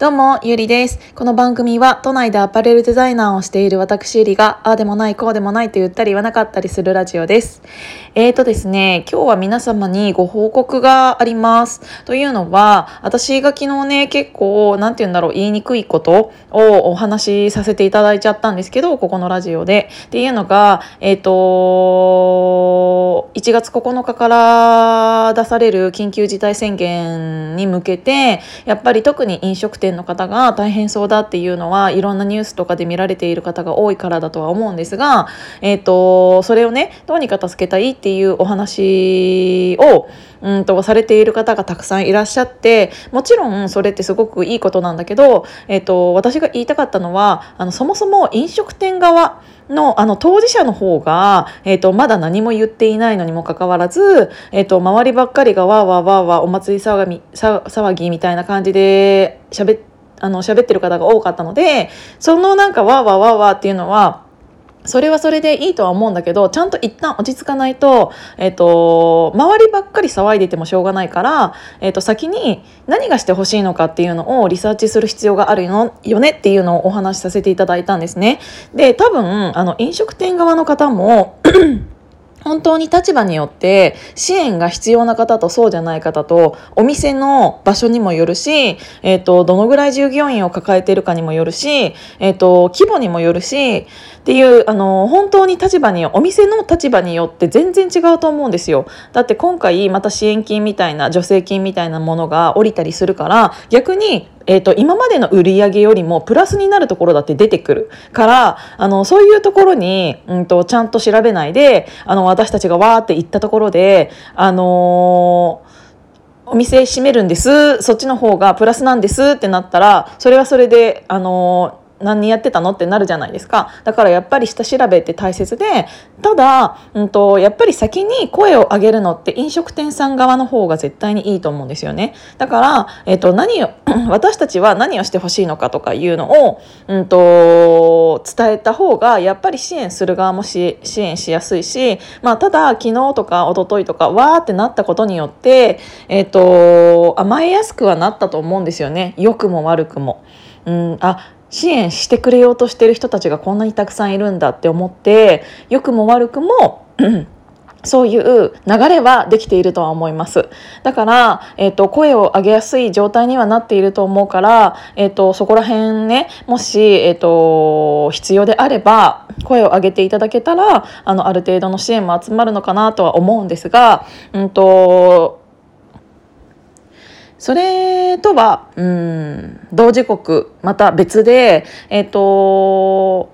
どうも、ゆりです。この番組は都内でアパレルデザイナーをしている私ゆりが、ああでもない、こうでもないと言ったり言わなかったりするラジオです。えーとですね、今日は皆様にご報告があります。というのは、私が昨日ね、結構、なんて言うんだろう、言いにくいことをお話しさせていただいちゃったんですけど、ここのラジオで。っていうのが、えっ、ー、と、1月9日から出される緊急事態宣言に向けて、やっぱり特に飲食店の方が大変そうだっていうのはいろんなニュースとかで見られている方が多いからだとは思うんですが、えーと、それをねどうにか助けたいっていうお話をうんとされている方がたくさんいらっしゃってもちろんそれってすごくいいことなんだけど、えーと、私が言いたかったのはあのそもそも飲食店側のあの当事者の方が、えーと、まだ何も言っていないのにもかかわらず、えーと、周りばっかりがわーわーわーわーお祭り騒ぎ騒ぎみたいな感じで喋ってあの喋ってる方が多かったのでそのなんかわーわーわーわーっていうのはそれはそれでいいとは思うんだけどちゃんと一旦落ち着かないと,、えーと、周りばっかり騒いでてもしょうがないから、えーと、先に何がしてほしいのかっていうのをリサーチする必要があるよねっていうのをお話しさせていただいたんですね。で多分あの飲食店側の方も本当に立場によって支援が必要な方とそうじゃない方とお店の場所にもよるし、えっ、ー、と、どのぐらい従業員を抱えているかにもよるし、えっ、ー、と、規模にもよるし、っていう、あの、本当に立場に、お店の立場によって全然違うと思うんですよ。だって今回また支援金みたいな、助成金みたいなものが降りたりするから、逆にえーと、今までの売り上げよりもプラスになるところだって出てくる。からあのそういうところに、うんと、ちゃんと調べないであの私たちがわーって行ったところであのーお店閉めるんです。そっちの方がプラスなんですってなったらそれはそれであの何やってたのってなるじゃないですか。だからやっぱり下調べって大切でただ、うんと、やっぱり先に声を上げるのって飲食店さん側の方が絶対にいいと思うんですよね。だから、えっと、何を 私たちは何をしてほしいのかとかいうのを、うんと、伝えた方がやっぱり支援する側も支援しやすいし、まあ、ただ昨日とか一昨日とかわーってなったことによって、えっと、甘えやすくはなったと思うんですよね。良くも悪くも。うん、あ支援してくれようとしてる人たちがこんなにたくさんいるんだって思って良くも悪くも そういう流れはできているとは思います。だから、えっ、ー、と、声を上げやすい状態にはなっていると思うから、えっ、ー、と、そこら辺ね、もし、えっ、ー、と、必要であれば、声を上げていただけたら、あの、ある程度の支援も集まるのかなとは思うんですが、うんと、それとは、うん、同時刻、また別で、えっ、ー、と、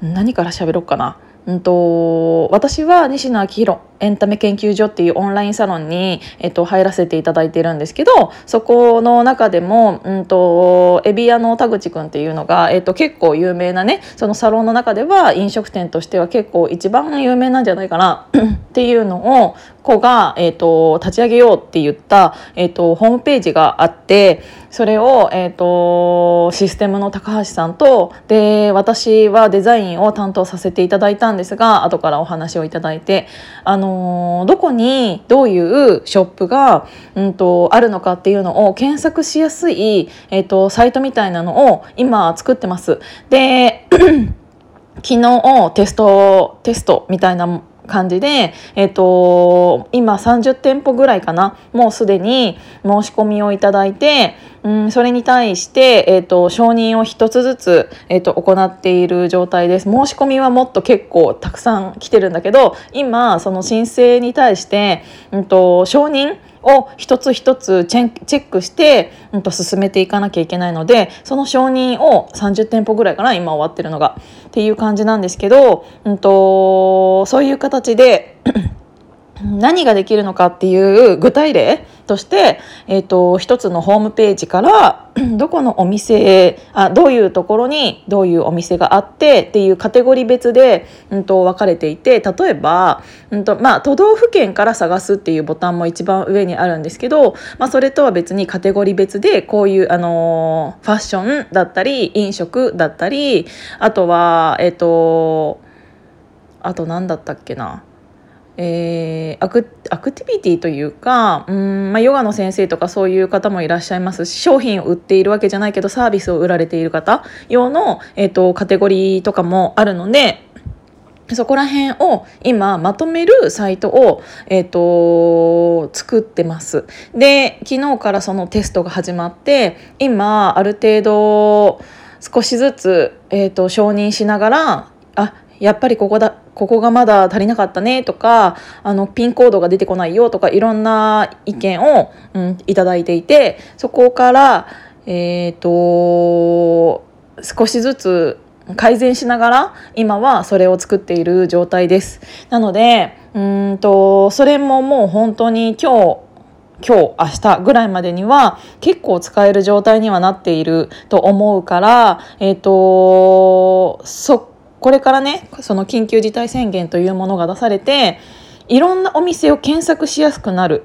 何から喋ろうかな。うんと、私は西野昭弘エンタメ研究所っていうオンラインサロンに、えっと、入らせていただいてるんですけどそこの中でも、うんと、エビ屋の田口くんっていうのが、えっと、結構有名なねそのサロンの中では飲食店としては結構一番有名なんじゃないかな っていうのを子が、えっと、立ち上げようって言った、えっと、ホームページがあってそれを、えっと、システムの高橋さんとで私はデザインを担当させていただいたんですが後からお話をいただいてあののどこにどういうショップが、うんと、あるのかっていうのを検索しやすい、えーと、サイトみたいなのを今作ってます。で 昨日テストテストみたいな感じで、えっ、ー、と、今30店舗ぐらいかな、もうすでに申し込みをいただいて、うん、それに対して、えっ、ー、と、承認を一つずつ、えっ、ー、と、行っている状態です。申し込みはもっと結構たくさん来てるんだけど、今、その申請に対して、うんと、承認を一つ一つチェックして、うん、と進めていかなきゃいけないのでその承認を30店舗ぐらいかな今終わってるのがっていう感じなんですけど、うんとそういう形で何ができるのかっていう具体例として、えーと、一つのホームページから どこのお店あどういうところにどういうお店があってっていうカテゴリー別で、うんと、分かれていて例えば、うんとまあ、都道府県から探すっていうボタンも一番上にあるんですけど、まあ、それとは別にカテゴリー別でこういう、あのファッションだったり飲食だったりあとはえっ、ー、とあと何だったっけな。えー、アクアクティビティというかうん、まあ、ヨガの先生とかそういう方もいらっしゃいますし商品を売っているわけじゃないけどサービスを売られている方用の、えーと、カテゴリーとかもあるのでそこら辺を今まとめるサイトを、えーと、作ってます。で昨日からそのテストが始まって今ある程度少しずつ、えーと承認しながらあやっぱりここだここがまだ足りなかったねとかあのピンコードが出てこないよとかいろんな意見を、うん、いただいていてそこからえっ、ー、と少しずつ改善しながら今はそれを作っている状態です。なのでうんとそれももう本当に今日今日明日ぐらいまでには結構使える状態にはなっていると思うから、えっ、ー、とそこれからねその緊急事態宣言というものが出されていろんなお店を検索しやすくなる。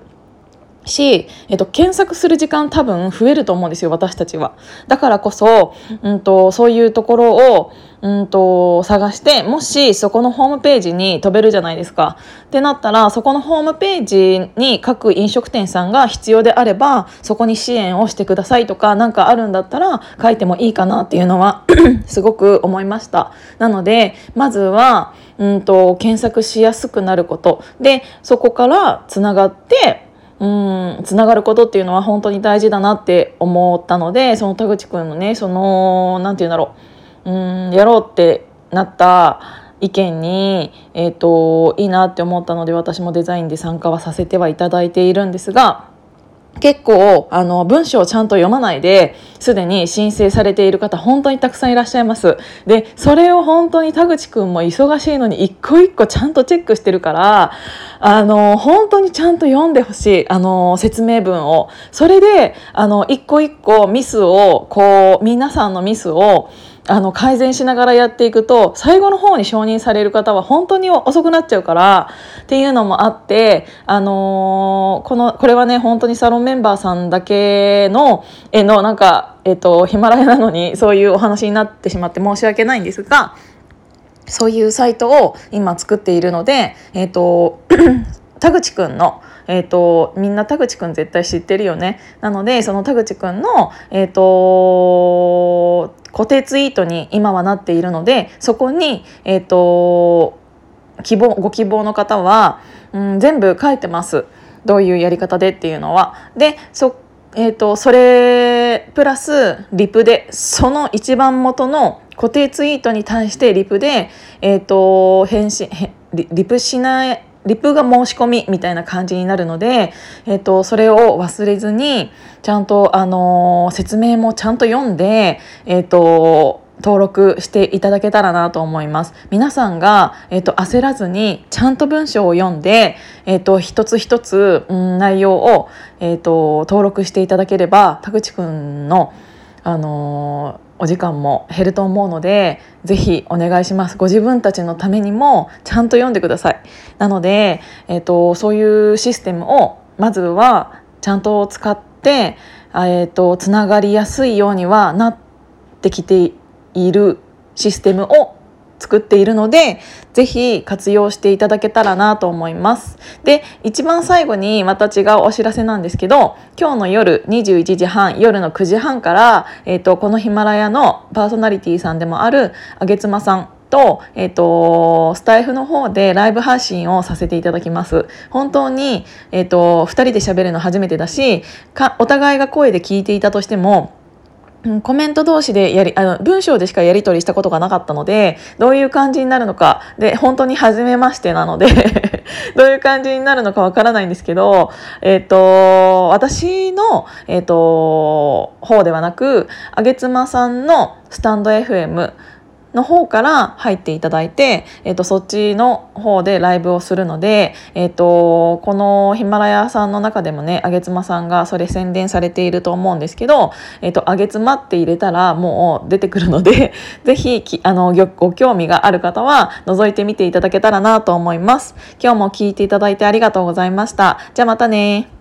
し、えっと、検索する時間多分増えると思うんですよ私たちは。だからこそ、うんと、そういうところを、うんと、探してもしそこのホームページに飛べるじゃないですか。ってなったらそこのホームページに各飲食店さんが必要であればそこに支援をしてくださいとか何かあるんだったら書いてもいいかなっていうのは すごく思いました。なのでまずは、うんと、検索しやすくなることでそこからつながってうんつながることっていうのは本当に大事だなって思ったのでその田口くんのねその何て言うんだろう。うんやろうってなった意見に、えーといいなって思ったので私もデザインで参加はさせてはいただいているんですが結構あの文章をちゃんと読まないですでに申請されている方本当にたくさんいらっしゃいます。でそれを本当に田口くんも忙しいのに一個一個ちゃんとチェックしてるからあの本当にちゃんと読んでほしいあの説明文を。それであの一個一個ミスをこう皆さんのミスをあの改善しながらやっていくと最後の方に承認される方は本当に遅くなっちゃうからっていうのもあってあのー、このこれはね本当にサロンメンバーさんだけのえのなんかえっとヒマラヤなのにそういうお話になってしまって申し訳ないんですがそういうサイトを今作っているのでえっと 田口くんのえと、みんな田口くん絶対知ってるよね。なのでその田口くんの、えーと、固定ツイートに今はなっているのでそこに、えーと、希望ご希望の方は、うん、全部書いてますどういうやり方でっていうのは。でそ,、えー、とそれプラスリプでその一番元の固定ツイートに対してリプで、えー、と返信リプしないリプが申し込みみたいな感じになるので、えっと、それを忘れずにちゃんと、あの説明もちゃんと読んで、えっと、登録していただけたらなと思います。皆さんが、えっと、焦らずにちゃんと文章を読んで、えっと、一つ一つ、うん、内容を、えっと、登録していただければ田口くんの、あのお時間も減ると思うのでぜひお願いします。ご自分たちのためにもちゃんと読んでください。なので、えーと、そういうシステムをまずはちゃんと使って、えーとつながりやすいようにはなってきているシステムを作っているのでぜひ活用していただけたらなと思います。で一番最後にまた違うお知らせなんですけど今日の夜21時半夜の9時半から、えーと、このヒマラヤのパーソナリティさんでもあるあげつまさんと,、えーと、スタイフの方でライブ配信をさせていただきます。本当に、えーと、と2人で喋るの初めてだしかお互いが声で聞いていたとしてもコメント同士でやりあの文章でしかやり取りしたことがなかったのでどういう感じになるのかで本当に初めましてなので どういう感じになるのかわからないんですけど、えっ、ー、と私の、えっ、ー、と方ではなくあげつまさんのスタンド FM の方から入っていただいて、えーと、そっちの方でライブをするので、えーと、このヒマラヤさんの中でもねあげつまさんがそれ宣伝されていると思うんですけど、えーと、あげつまって入れたらもう出てくるので 是非あのご興味がある方は覗いてみていただけたらなと思います。今日も聞いていただいてありがとうございました。じゃあまたね